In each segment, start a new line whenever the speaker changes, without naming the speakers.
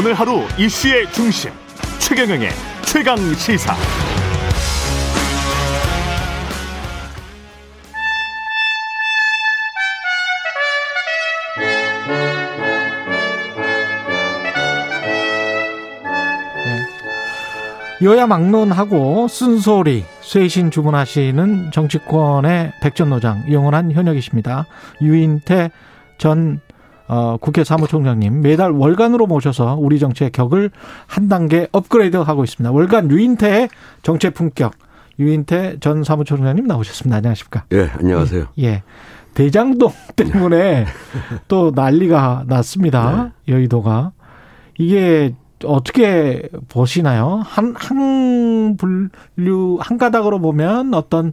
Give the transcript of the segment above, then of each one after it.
오늘 하루 이슈의 중심 최경영의 최강 시사.
여야 막론하고 쓴소리 쇄신 주문하시는 정치권의 백전노장 영원한 현역이십니다. 유인태 전 어, 국회 사무총장님 매달 월간으로 모셔서 우리 정치의 격을 한 단계 업그레이드하고 있습니다. 월간 유인태의 정치 품격 유인태 전 사무총장님 나오셨습니다. 안녕하십니까?
예, 안녕하세요.
예. 대장동 때문에 또 난리가 났습니다. 네. 여의도가. 이게 어떻게 보시나요? 한, 한 분류, 한 가닥으로 보면 어떤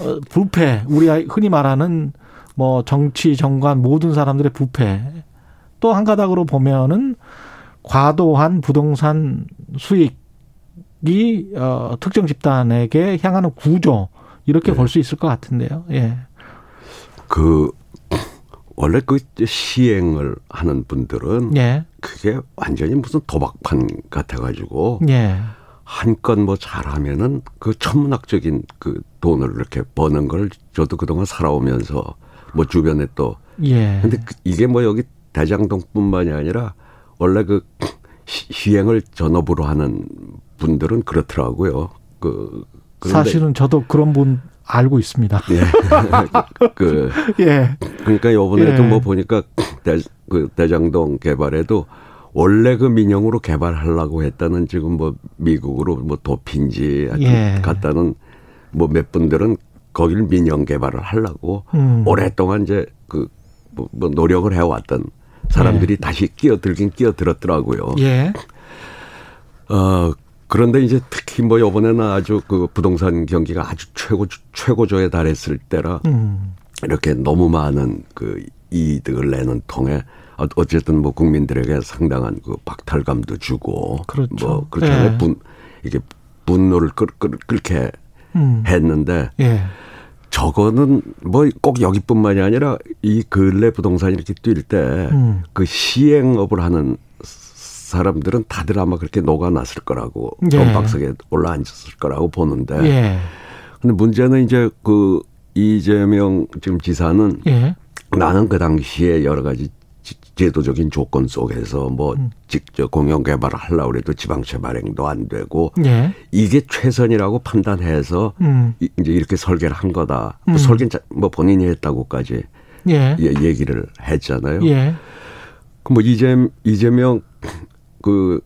어, 부패, 우리 흔히 말하는 뭐 정치, 정관 모든 사람들의 부패. 또 한 가닥으로 보면은 과도한 부동산 수익이 어, 특정 집단에게 향하는 구조 이렇게 네. 볼수 있을 것 같은데요. 예.
그 원래 그 시행을 하는 분들은 예. 그게 완전히 무슨 도박판 같아가지고 예. 한건 뭐 잘하면은 그 천문학적인 그 돈을 이렇게 버는 걸 저도 그동안 살아오면서 뭐 주변에 또 예. 근데 그 이게 뭐 여기 대장동뿐만이 아니라 원래 그 시행을 전업으로 하는 분들은 그렇더라고요. 그
사실은 저도 그런 분 알고 있습니다. 예.
그, 예. 그러니까 요번에도 예. 뭐 보니까 대, 그 대장동 개발에도 원래 그 민영으로 개발하려고 했다는 지금 뭐 미국으로 뭐 도피인지 예. 갔다는 뭐 몇 분들은 거기를 민영 개발을 하려고 음. 오랫동안 이제 그 뭐, 뭐 노력을 해왔던 사람들이 예. 다시 끼어들긴 끼어들었더라고요. 예. 어, 그런데 이제 특히 뭐 요번에는 아주 그 부동산 경기가 아주 최고 최고조에 달했을 때라 음. 이렇게 너무 많은 그 이득을 내는 통에 어쨌든 뭐 국민들에게 상당한 그 박탈감도 주고 그렇죠. 뭐 그렇잖아요. 예. 분 이게 분노를 끌, 끌, 끌게 음. 했는데 예. 저거는 뭐 꼭 여기뿐만이 아니라 이 근래 부동산이 이렇게 뛸 때그 음. 그 시행업을 하는 사람들은 다들 아마 그렇게 녹아났을 거라고 예. 돈박석에 올라앉았을 거라고 보는데 예. 근데 문제는 이제 그 이재명 지금 지사는 예. 나는 그 당시에 여러 가지 제도적인 조건 속에서 뭐 음. 직접 공영 개발을 하려고 해도 지방채 발행도 안 되고 예. 이게 최선이라고 판단해서 음. 이제 이렇게 설계를 한 거다. 뭐 음. 뭐 설계 뭐 본인이 했다고까지 예. 예. 얘기를 했잖아요. 예. 그뭐 이재 이재명 그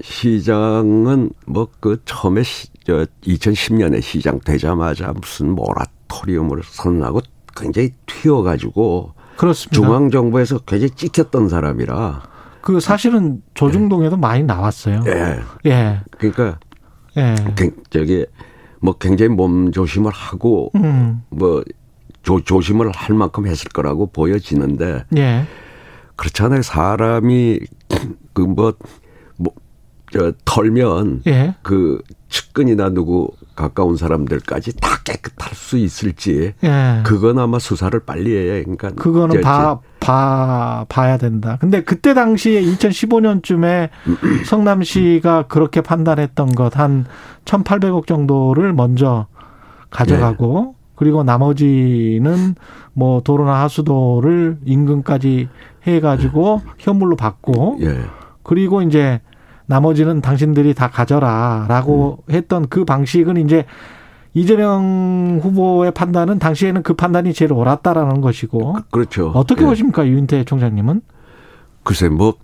시장은 뭐 그 처음에 시, 저 2010년에 시장 되자마자 무슨 모라토리움을 선언하고 굉장히 튀어가지고 그렇습니다. 중앙 정부에서 굉장히 찍혔던 사람이라
그 사실은 조중동에도 네. 많이 나왔어요.
예. 예. 그러니까 예. 저기 뭐 굉장히 몸 조심을 하고 음. 뭐 조, 조심을 할 만큼 했을 거라고 보여지는데 예. 그렇잖아요. 사람이 그뭐 뭐, 저, 털면 예. 그 측근이나 누구 가까운 사람들까지 다 깨끗할 수 있을지 예. 그건 아마 수사를 빨리 해야 그러니까
그거는 봐, 봐 봐야 된다. 근데 그때 당시에 2015년쯤에 성남시가 그렇게 판단했던 것 한 1,800억 정도를 먼저 가져가고 예. 그리고 나머지는 뭐 도로나 하수도를 인근까지 해 가지고 현물로 받고 예. 그리고 이제 나머지는 당신들이 다 가져라라고 음. 했던 그 방식은 이제 이재명 후보의 판단은 당시에는 그 판단이 제일 옳았다라는 것이고.
그, 그렇죠.
어떻게 예. 보십니까, 유인태 총장님은?
글쎄, 뭐,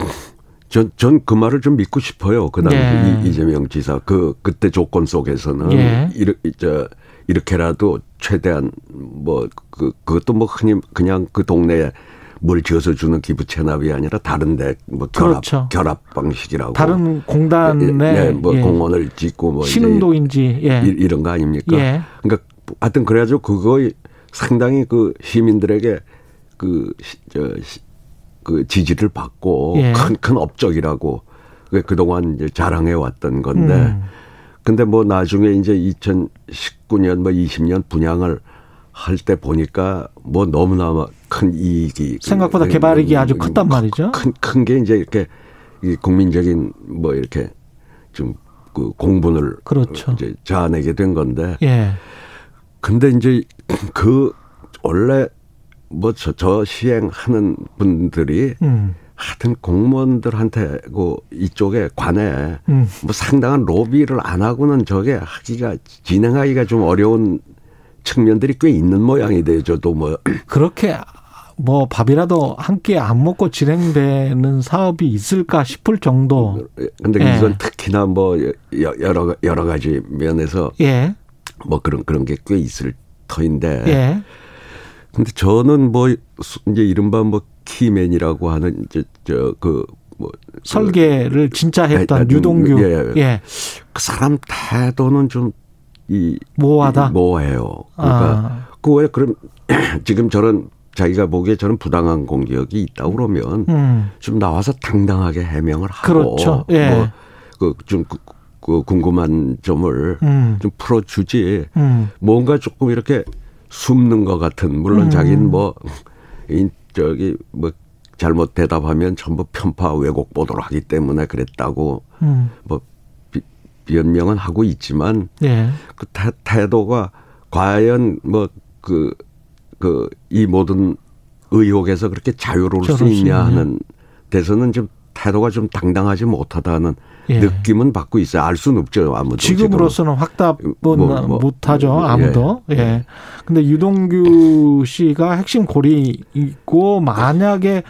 전, 전 그 말을 좀 믿고 싶어요. 그 당시 예. 이재명 지사. 그, 그때 조건 속에서는. 예. 이렇게, 저, 이렇게라도 최대한 뭐, 그, 그것도 뭐 흔히 그냥 그 동네에 뭘 지어서 주는 기부 체납이 아니라 다른데 뭐 결합 그렇죠. 결합 방식이라고
다른 공단에
예, 예, 뭐 예. 공원을 짓고 뭐
신흥동인지 예.
이런 거 아닙니까? 예. 그러니까 하여튼 그래가지고 그거 상당히 그 시민들에게 그 저 그 지지를 받고 큰큰 예. 큰 업적이라고 그동안 이제 자랑해 왔던 건데 음. 근데 뭐 나중에 이제 2019년 뭐 20년 분양을 할 때 보니까 뭐 너무나 큰 이익이
생각보다 개발이익이 아주 컸단 말이죠.
큰 큰 게 이제 이렇게 이 국민적인 뭐 이렇게 좀 그 공분을
그렇죠.
이제 자아내게 된 건데.
예.
근데 이제 그 원래 뭐저 저 시행하는 분들이 음. 하여튼 공무원들한테 그 이쪽에 관해 음. 뭐 상당한 로비를 안 하고는 저게 하기가 진행하기가 좀 어려운 측면들이 꽤 있는 모양이 돼요. 저도 뭐
그렇게 뭐 밥이라도 한 끼 안 먹고 진행되는 사업이 있을까 싶을 정도.
근데 예. 이건 특히나 뭐 여러 여러 가지 면에서 예. 뭐 그런 그런 게 꽤 있을 터인데. 예. 근데 저는 뭐 이제 이른바 뭐 키맨이라고 하는 이제 저그 뭐
설계를 진짜 했던 아, 유동규 예,
예. 그 사람 태도는 좀 이
모호하다.
모호해요. 그러니까 아. 그왜 그럼 지금 저런 자기가 보기에 저는 부당한 공격이 있다 그러면 음. 좀 나와서 당당하게 해명을 하고
그렇죠. 예.
뭐그좀 그, 그 궁금한 점을 음. 좀 풀어주지 음. 뭔가 조금 이렇게 숨는 것 같은 물론 음. 자기는 뭐 저기 뭐 잘못 대답하면 전부 편파 왜곡 보도를 하기 때문에 그랬다고 음. 뭐 비, 변명은 하고 있지만 예. 그 태, 태도가 과연 뭐그 그 이 모든 의혹에서 그렇게 자유로울 수 있냐 하는 데서는 좀 태도가 좀 당당하지 못하다는 예. 느낌은 받고 있어요. 알 수는 없죠. 아무도.
지금으로서는 확답은 뭐, 뭐, 못하죠. 뭐, 아무도. 예. 예. 근데 유동규 씨가 핵심 있고 만약에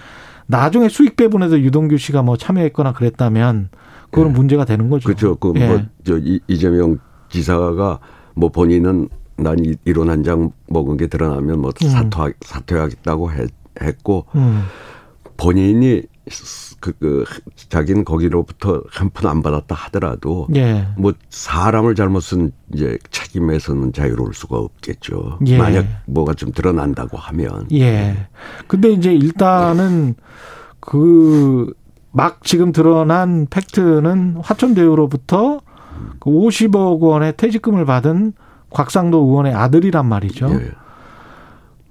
나중에 수익 배분에서 유동규 씨가 뭐 참여했거나 그랬다면 그거는 예. 문제가 되는 거죠.
그렇죠. 그뭐 예. 저 이재명 지사가 뭐 본인은 난 이론 한 장 먹은 게 드러나면 뭐 음. 사퇴 사퇴하겠다고 했, 고 음. 본인이 그, 그 자기는 거기로부터 한 푼 안 받았다 하더라도 예. 뭐 사람을 잘못 쓴 이제 책임에서는 자유로울 수가 없겠죠. 예. 만약 뭐가 좀 드러난다고 하면.
예. 근데 이제 일단은 그 막 지금 드러난 팩트는 화천대유로부터 그 50억 원의 퇴직금을 받은 곽상도 의원의 아들이란 말이죠. 예.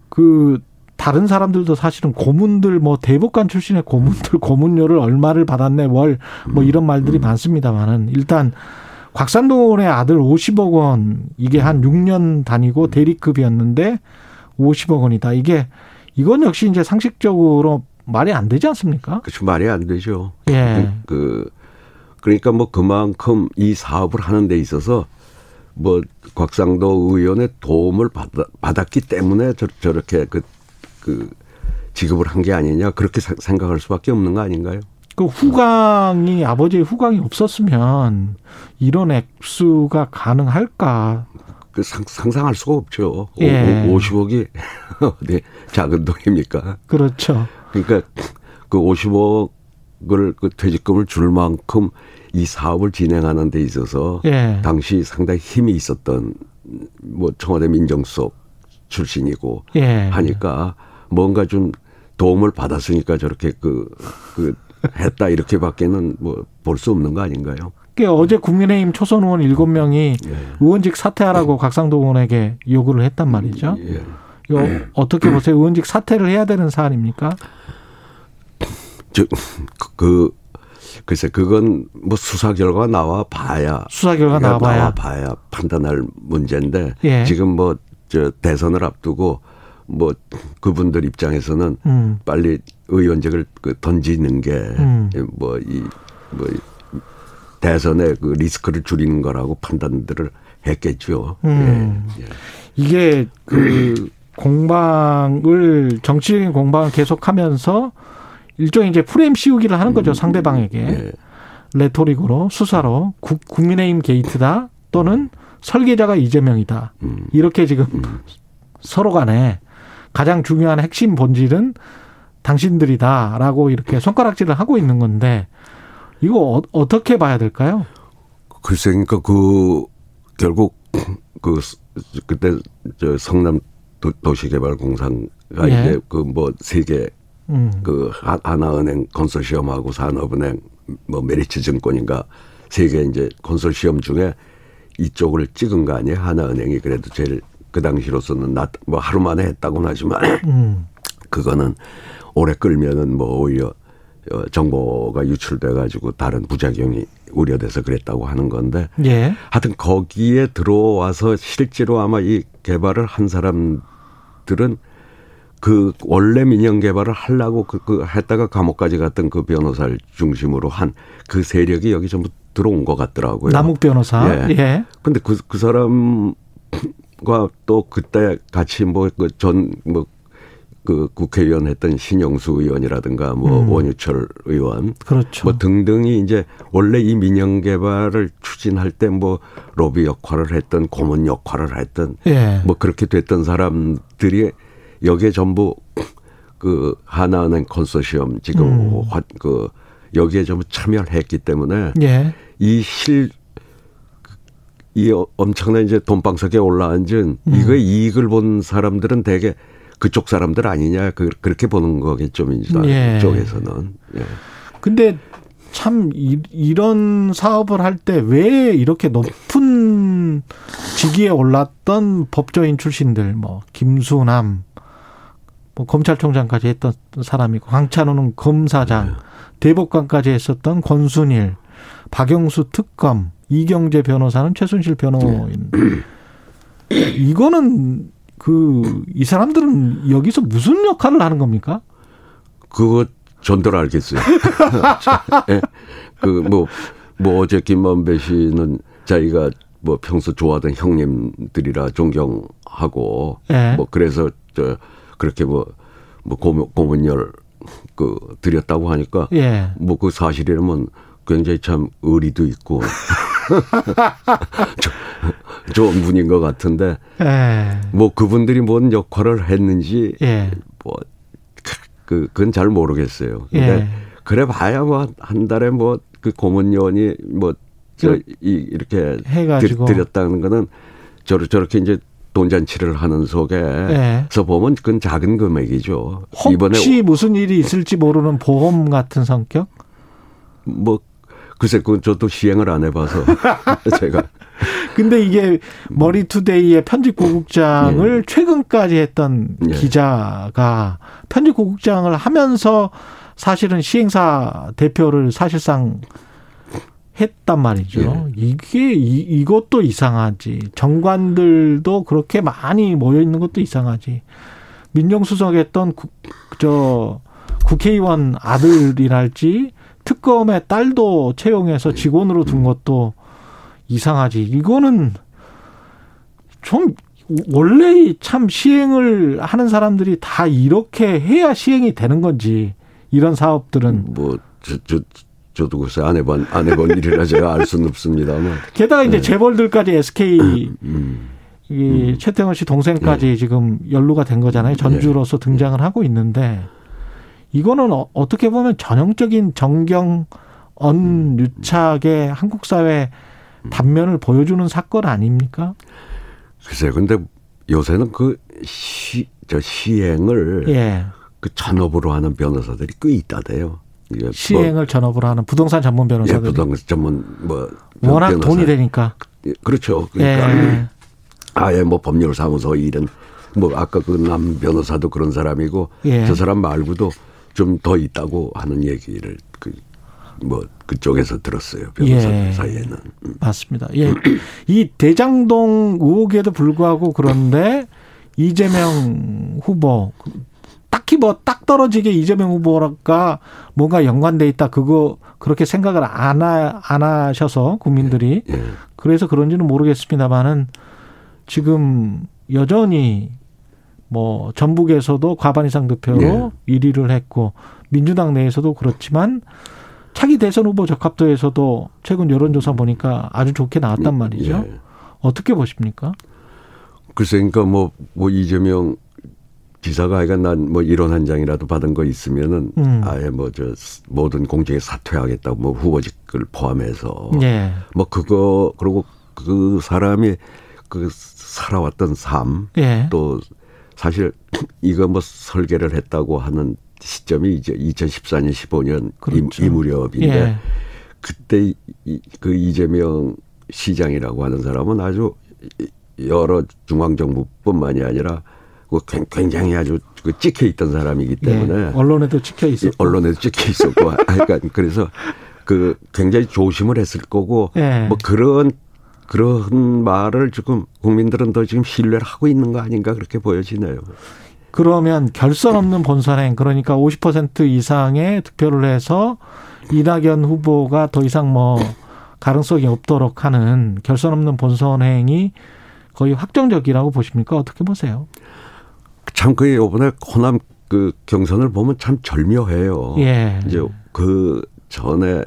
그 다른 사람들도 사실은 고문들 뭐 대법관 출신의 고문들 고문료를 얼마를 받았네 월 뭐 이런 말들이 음. 많습니다만은 일단 곽산동의 아들 50억 원 이게 한 6년 다니고 대리급이었는데 50억 원이다. 이게 이건 역시 이제 상식적으로 말이 안 되지 않습니까?
그렇죠. 말이 안 되죠. 예. 그 그러니까 뭐 그만큼 이 사업을 하는 데 있어서 뭐 곽상도 의원의 도움을 받, 받았 기 때문에 저, 저렇게 그 그 지급을 한 게 아니냐 그렇게 생각할 수밖에 없는 거 아닌가요?
그 후광이 아버지의 후광이 없었으면 이런 액수가 가능할까?
그 상, 상상할 수가 없죠. 예. 50억이 어디 작은 돈입니까?
그렇죠.
그러니까 그 50억을 그 퇴직금을 줄 만큼 이 사업을 진행하는 데 있어서 예. 당시 상당히 힘이 있었던 뭐 청와대 민정수석 출신이고 예. 하니까 뭔가 좀 도움을 받았으니까 저렇게 그, 그 했다 이렇게밖에는 뭐 볼 수 없는 거 아닌가요?
어제 국민의힘 초선 의원 7명이 예. 의원직 사퇴하라고 각상도 의원에게 요구를 했단 말이죠. 예. 이거 어떻게 보세요? 의원직 사퇴를 해야 되는 사안입니까?
저, 그, 글쎄, 그건 뭐 수사 결과 나와 봐야.
수사 결과 나와 봐야.
봐야 판단할 문제인데. 예. 지금 뭐, 저 대선을 앞두고 뭐 그분들 입장에서는 음. 빨리 의원직을 그 던지는 게 뭐 이뭐 음. 뭐 대선의 그 리스크를 줄이는 거라고 판단들을 했겠죠. 음.
예, 예. 이게 그 공방을 정치적인 공방을 계속하면서 일종의 이제 프레임 씌우기를 하는 거죠 음. 상대방에게 예. 레토릭으로 수사로 국, 국민의힘 게이트다 또는 설계자가 이재명이다 음. 이렇게 지금 음. 서로 간에 가장 중요한 핵심 본질은 당신들이다라고 이렇게 손가락질을 하고 있는 건데 이거 어, 떻게 봐야 될까요?
글쎄, 그러니까 그 결국 그 그때 저 성남 도, 시개발공사가 예. 이제 그 뭐 세계 음. 그 하나은행 건설시험하고 산업은행 뭐 메리츠 증권인가 세계 이제 건설시험 중에 이쪽을 찍은 거 아니에요? 하나은행이 그래도 제일 그 당시로서는 뭐 하루 만에 했다고는 하지만 음. 그거는 오래 끌면은 뭐 오히려 어, 정보가 유출돼 가지고 다른 부작용이 우려돼서 그랬다고 하는 건데
예.
하여튼 거기에 들어와서 실제로 아마 이 개발을 한 사람들은 그 원래 민영 개발을 하려고 그, 그 했다가 감옥까지 갔던 그 변호사를 중심으로 한 그 세력이 여기 전부 들어온 것 같더라고요.
남욱 변호사. 예. 예.
근데 그, 그 사람과 또 그때 같이 뭐 그 전 뭐 그 국회의원 했던 신영수 의원이라든가 뭐 음. 원유철 의원
그렇죠.
뭐 등등이 이제 원래 이 민영 개발을 추진할 때 뭐 로비 역할을 했던 고문 역할을 했던 예. 뭐 그렇게 됐던 사람들이 여기에 전부 그 하나은행 컨소시엄 지금 음. 그 여기에 전부 참여를 했기 때문에
예.
이실 이 엄청난 이제 돈방석에 올라앉은 음. 이거의 이익을 본 사람들은 대개 그쪽 사람들 아니냐 그, 그렇게 보는 거겠죠 민주당 예. 쪽에서는. 예.
근데 참 이, 이런 사업을 할 때 왜 이렇게 높은 직위에 올랐던 법조인 출신들 뭐 김수남 뭐 검찰총장까지 했던 사람이고 강찬호는 검사장, 네. 대법관까지 했었던 권순일, 박영수 특검, 이경재 변호사는 최순실 변호인. 네. 이거는 그 이 사람들은 여기서 무슨 역할을 하는 겁니까?
그거 전들 알겠어요. 네. 그뭐뭐 뭐 어제 김만배 씨는 자기가 뭐 평소 좋아하던 형님들이라 존경하고 네. 뭐 그래서 저 그렇게 뭐, 뭐 고문, 고문열 그 드렸다고 하니까 예. 뭐그 사실이라면 굉장히 참 의리도 있고 좋은 분인 것 같은데 예. 뭐 그분들이 뭔 역할을 했는지 예. 뭐 그 그건 잘 모르겠어요. 근데 예. 그래 봐야 뭐 한 달에 뭐 그 고문요원이 뭐저 그 이렇게 해가지고. 드렸다는 거는 저렇게 저렇게 이제 돈잔치를 하는 속에서 네. 보면 그건 작은 금액이죠.
혹시 이번에 무슨 일이 있을지 모르는 보험 같은 성격?
뭐 글쎄 그건 저도 시행을 안 해봐서 제가.
근데 이게 머리투데이의 편집 고국장을 네. 최근까지 했던 네. 기자가 편집 고국장을 하면서 사실은 시행사 대표를 사실상 했단 말이죠. 예. 이게 이, 이것도 이상하지. 정관들도 그렇게 많이 모여 있는 것도 이상하지. 민정수석 했던 국, 저 국회의원 아들이랄지 특검의 딸도 채용해서 직원으로 둔 것도 이상하지. 이거는 좀 원래 참 시행을 하는 사람들이 다 이렇게 해야 시행이 되는 건지 이런 사업들은
뭐 저, 저, 저도 글쎄 안 해본 안 해본 일이라 제가 알 수는 없습니다만.
게다가 이제 네. 재벌들까지 SK 음, 음, 이 음. 최태원 씨 동생까지 네. 지금 연루가 된 거잖아요. 네. 전주로서 등장을 하고 있는데 이거는 어, 떻게 보면 전형적인 정경 언유착의 한국 사회 단면을 보여주는 사건 아닙니까?
글쎄요. 근데 요새는 그 시, 저 시행을 예. 그 전업으로 하는 변호사들이 꽤 있다대요.
시행을 뭐, 전업으로 하는 부동산 전문 변호사들.
예, 부동산 전문 뭐
워낙 변호사. 돈이 되니까.
예, 그렇죠. 그러니까 예. 아예 뭐 법률 사무소 일은 뭐 아까 그 남 변호사도 그런 사람이고 예. 저 사람 말고도 좀 더 있다고 하는 얘기를 그 뭐 그쪽에서 들었어요 변호사 예. 사이에는
음. 맞습니다. 예, 이 대장동 의혹에도 불구하고 그런데 이재명 후보 딱히 뭐 딱 떨어지게 이재명 후보가 뭔가 연관돼 있다 그거 그렇게 생각을 안, 하, 안 하셔서 국민들이 예, 예. 그래서 그런지는 모르겠습니다만은 지금 여전히 뭐 전북에서도 과반 이상 득표로 예. 1위를 했고 민주당 내에서도 그렇지만 차기 대선 후보 적합도에서도 최근 여론조사 보니까 아주 좋게 나왔단 예. 말이죠. 예. 어떻게 보십니까?
글쎄, 그러니까 뭐, 뭐 이재명 기사가 하여간 난 뭐 이런 한 장이라도 받은 거 있으면은 음. 아예 뭐 저 모든 공직에 사퇴하겠다고 뭐 후보직을 포함해서 예. 뭐 그거 그리고 그 사람이 그 살아왔던 삶또 예. 사실 이거 뭐 설계를 했다고 하는 시점이 이제 2014년 15년 그렇죠. 이, 이 무렵인데 예. 그때 이, 그 이재명 시장이라고 하는 사람은 아주 여러 중앙정부뿐만이 아니라 그 굉장히 아주 그 찍혀 있던 사람이기 예, 때문에 예,
언론에도 찍혀 있었고
언론에도 찍혀 있었고 그러니까 그래서 그 굉장히 조심을 했을 거고 예. 뭐 그런 그런 말을 지금 국민들은 더 지금 신뢰를 하고 있는 거 아닌가 그렇게 보여지네요.
그러면 결선 없는 본선행 그러니까 50% 이상의 득표를 해서 이낙연 후보가 더 이상 뭐 가능성이 없도록 하는 결선 없는 본선행이 거의 확정적이라고 보십니까? 어떻게 보세요?
참그 이번에 호남 그 경선을 보면 참 절묘해요. 예. 이제 그 전에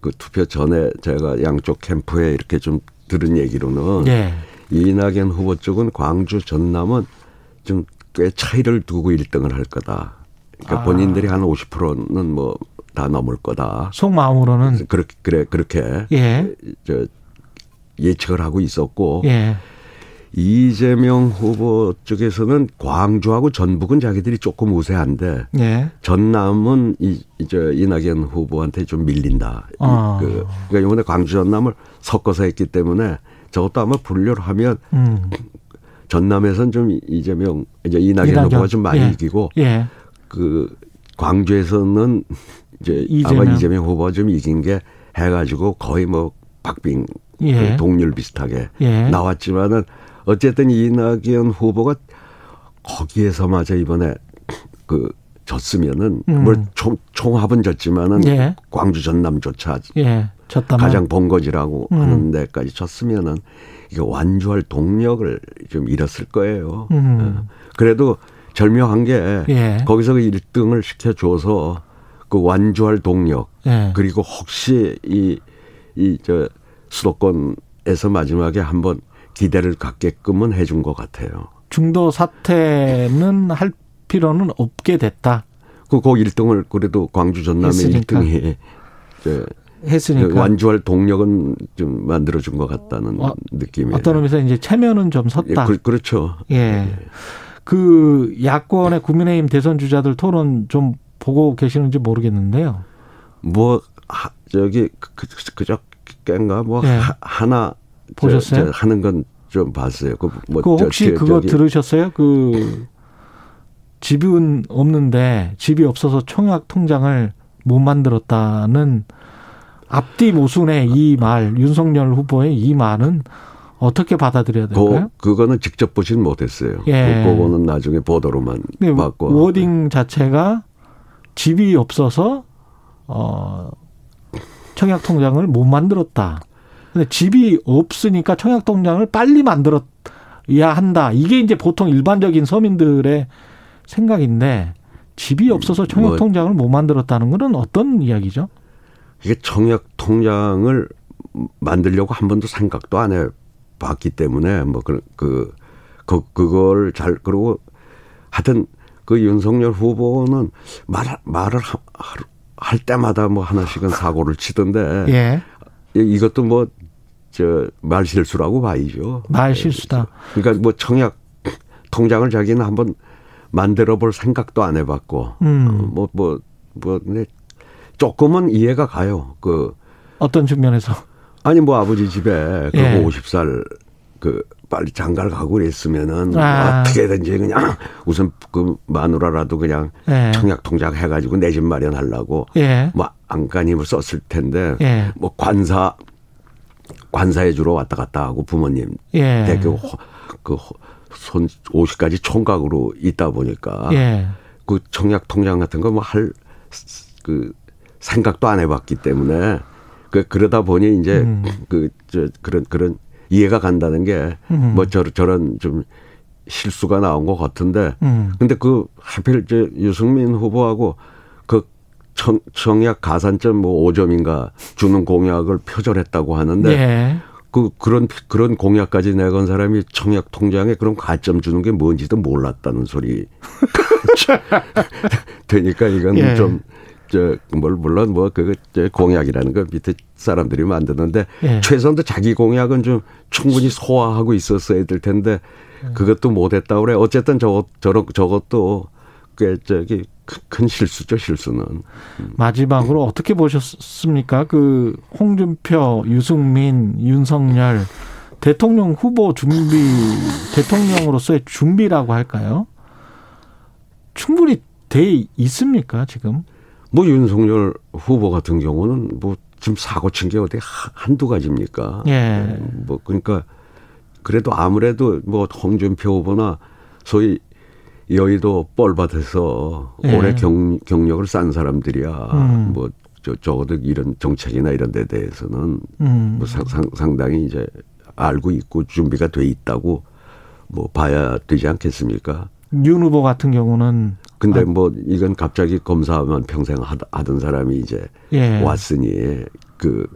그 투표 전에 제가 양쪽 캠프에 이렇게 좀 들은 얘기로는 예. 이낙연 후보 쪽은 광주 전남은 좀 꽤 차이를 두고 1등을 할 거다. 그러니까 아. 본인들이 한 50%는 뭐 다 넘을 거다.
속마음으로는
그렇게 그래 그렇게 예. 저 예측을 하고 있었고 예. 이재명 후보 쪽에서는 광주하고 전북은 자기들이 조금 우세한데 예. 전남은 이, 저 이낙연 후보한테 좀 밀린다. 아. 그, 그러니까 이번에 광주 전남을 섞어서 했기 때문에 저것도 아마 분류를 하면 음. 전남에선 좀 이재명 이제 이낙연, 이낙연. 후보가 좀 많이 예. 이기고 예. 그 광주에서는 이제 이재명. 아마 이재명 후보가 좀 이긴 게 해가지고 거의 뭐 박빙 예. 그 동률 비슷하게 예. 나왔지만은 어쨌든 이낙연 후보가 거기에서마저 이번에 그 졌으면은 음. 뭐총 총합은 졌지만은 예. 광주 전남조차 예. 가장 본거지라고 음. 하는 데까지 졌으면은 이게 완주할 동력을 좀 잃었을 거예요. 음. 어. 그래도 절묘한 게 예. 거기서 그 1등을 시켜줘서 그 완주할 동력 예. 그리고 혹시 이 이 저 수도권에서 마지막에 한번 기대를 갖게끔은 해준 것 같아요.
중도 사퇴는 할 필요는 없게 됐다.
그, 그 1등을 그래도 광주 전남의 했으니까. 1등이 이제 했으니까 완주할 동력은 좀 만들어준 것 같다는 어, 느낌이
어떤 의미에서 이제 체면은 좀 섰다.
예, 그, 렇죠
예. 예. 그 야권의 국민의힘 대선 주자들 토론 좀 보고 계시는지 모르겠는데요.
뭐 하, 저기 그, 그, 그저 깬가 뭐 예. 하, 나
보셨어요? 저,
저 하는 건 좀 봤어요.
그, 뭐 그 혹시 저, 그거 저기. 들으셨어요? 그 집은 없는데 집이 없어서 청약 통장을 못 만들었다는 앞뒤 모순의 이 말, 윤석열 후보의 이 말은 어떻게 받아들여야 될까요?
그, 그거는 직접 보진 못했어요. 예. 그, 그거는 나중에 보도로만 봤고.
워딩 자체가 집이 없어서 어 청약 통장을 못 만들었다. 근데 집이 없으니까 청약 통장을 빨리 만들어야 한다. 이게 이제 보통 일반적인 서민들의 생각인데 집이 없어서 청약 뭐 통장을 못 만들었다는 것은 어떤 이야기죠?
이게 청약 통장을 만들려고 한 번도 생각도 안 해봤기 때문에 뭐 그 그, 그 그걸 잘 그러고 하여튼 그 윤석열 후보는 말 말을 하, 할 때마다 뭐 하나씩은 사고를 치던데 예. 이것도 뭐 저 말실수라고 봐야죠.
말실수다.
그러니까 뭐 청약 통장을 자기는 한번 만들어 볼 생각도 안 해봤고 음. 뭐뭐 뭐, 뭐, 뭐 조금은 이해가 가요. 그
어떤 측면에서?
아니 뭐 아버지 집에 그 예. 50살 그 빨리 장가를 가고 그랬으면은 아. 어떻게든지 그냥 우선 그 마누라라도 그냥 예. 청약 통장 해가지고 내 집 마련하려고 예. 뭐 안간힘을 썼을 텐데 예. 뭐 관사 관사해 주러 왔다 갔다 하고 부모님 예. 대교 그손 50까지 총각으로 있다 보니까 예. 그 청약 통장 같은 거 뭐 할 그 생각도 안 해봤기 때문에 그 그러다 보니 이제 음. 그저 그런 그런 이해가 간다는 게뭐 음. 저런 저런 좀 실수가 나온 것 같은데 음. 근데 그 하필 이제 유승민 후보하고 그 청, 청약 가산점 뭐 5점인가 주는 공약을 표절했다고 하는데 네. 그 그런 그런 공약까지 내건 사람이 청약 통장에 그런 가점 주는 게 뭔지도 몰랐다는 소리 되니까 이건 예. 좀 저뭘 물론 뭐그 공약이라는 거 밑에 사람들이 만드는데 예. 최선도 자기 공약은 좀 충분히 소화하고 있었어야 될 텐데 음. 그것도 못했다 그래 어쨌든 저것 저런 저것도 꽤 저기 큰 실수죠 실수는
음. 마지막으로 어떻게 보셨습니까 그 홍준표 유승민 윤석열 대통령 후보 준비 대통령으로서의 준비라고 할까요 충분히 돼 있습니까 지금?
뭐 윤석열 후보 같은 경우는 뭐 지금 사고 친 게 어디 한두 가지입니까?
예.
뭐 그러니까 그래도 아무래도 뭐 홍준표 후보나 소위 여의도 뻘밭에서 예. 오래 경, 경력을 쌓은 사람들이야. 음. 뭐 저, 적어도 이런 정책이나 이런 데 대해서는 음. 뭐 상, 상, 상당히 이제 알고 있고 준비가 돼 있다고 뭐 봐야 되지 않겠습니까?
윤 후보 같은 경우는
근데 아. 뭐 이건 갑자기 검사만 평생 하던 사람이 이제 예. 왔으니 그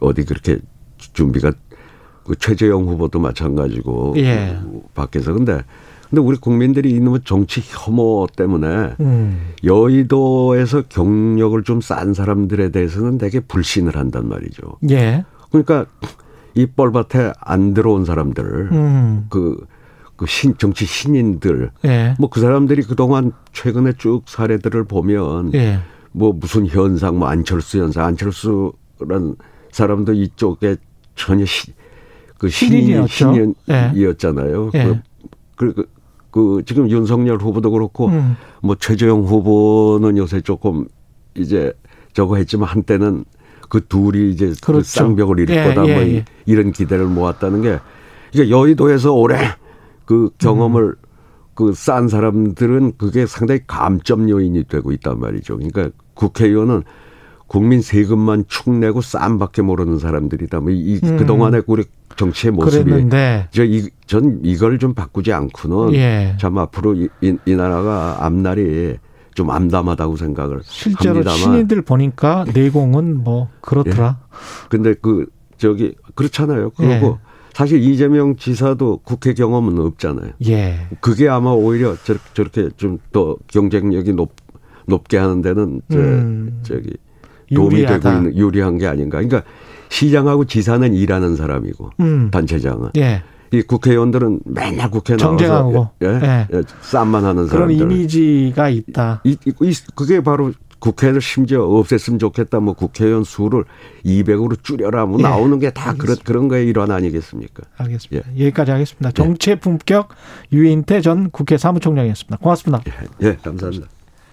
어디 그렇게 준비가 그 최재형 후보도 마찬가지고
예.
밖에서 근데 근데 우리 국민들이 이놈의 정치 혐오 때문에 음. 여의도에서 경력을 좀 싼 사람들에 대해서는 되게 불신을 한단 말이죠.
예.
그러니까 이 뻘밭에 안 들어온 사람들 음. 그, 그 신, 정치 신인들
예.
뭐그 사람들이 그동안 최근에 쭉 사례들을 보면
예.
뭐 무슨 현상 뭐 안철수 현상 안철수란 사람도 이쪽에 전혀 시, 그 신인 신인이었잖아요.
예.
그, 그, 그 지금 윤석열 후보도 그렇고 음. 뭐 최재형 후보는 요새 조금 이제 저거 했지만 한때는 그 둘이 이제 그 그렇죠. 그 쌍벽을 이룰 예, 거다 뭐 예, 예. 이런 기대를 모았다는 게 이제 여의도에서 올해 그 경험을 음. 그싼 사람들은 그게 상당히 감점 요인이 되고 있단 말이죠. 그러니까 국회의원은 국민 세금만 축내고 쌈밖에 모르는 사람들이다. 뭐 이, 음. 그동안의 우리 정치의 모습이
그랬는데.
저 이, 전 이걸 좀 바꾸지 않고는
예.
참 앞으로 이, 이, 이 나라가 앞날이 좀 암담하다고 생각을
실제로
합니다만.
신인들 보니까 내공은 뭐 그렇더라.
예. 근데 그 저기 그렇잖아요. 그리고 예. 사실 이재명 지사도 국회 경험은 없잖아요.
예.
그게 아마 오히려 저렇게 좀 더 경쟁력이 높 높게 하는 데는 저, 음. 저기 도움이 유리하다. 되고 있는 유리한 게 아닌가. 그러니까 시장하고 지사는 일하는 사람이고
음.
단체장은
예.
이 국회의원들은 맨날 국회 나와서
정쟁하고
예, 예, 예. 쌈만 하는 사람들
그런 이미지가 있다.
이, 이, 그게 바로 국회를 심지어 없앴으면 좋겠다. 뭐 국회의원 수를 200으로 줄여라. 뭐 예. 나오는 게 다 그런 그런 거에 일환 아니겠습니까?
알겠습니다. 예. 여기까지 하겠습니다. 정체 품격 유인태 전 국회 사무총장이었습니다. 고맙습니다.
예, 예 감사합니다.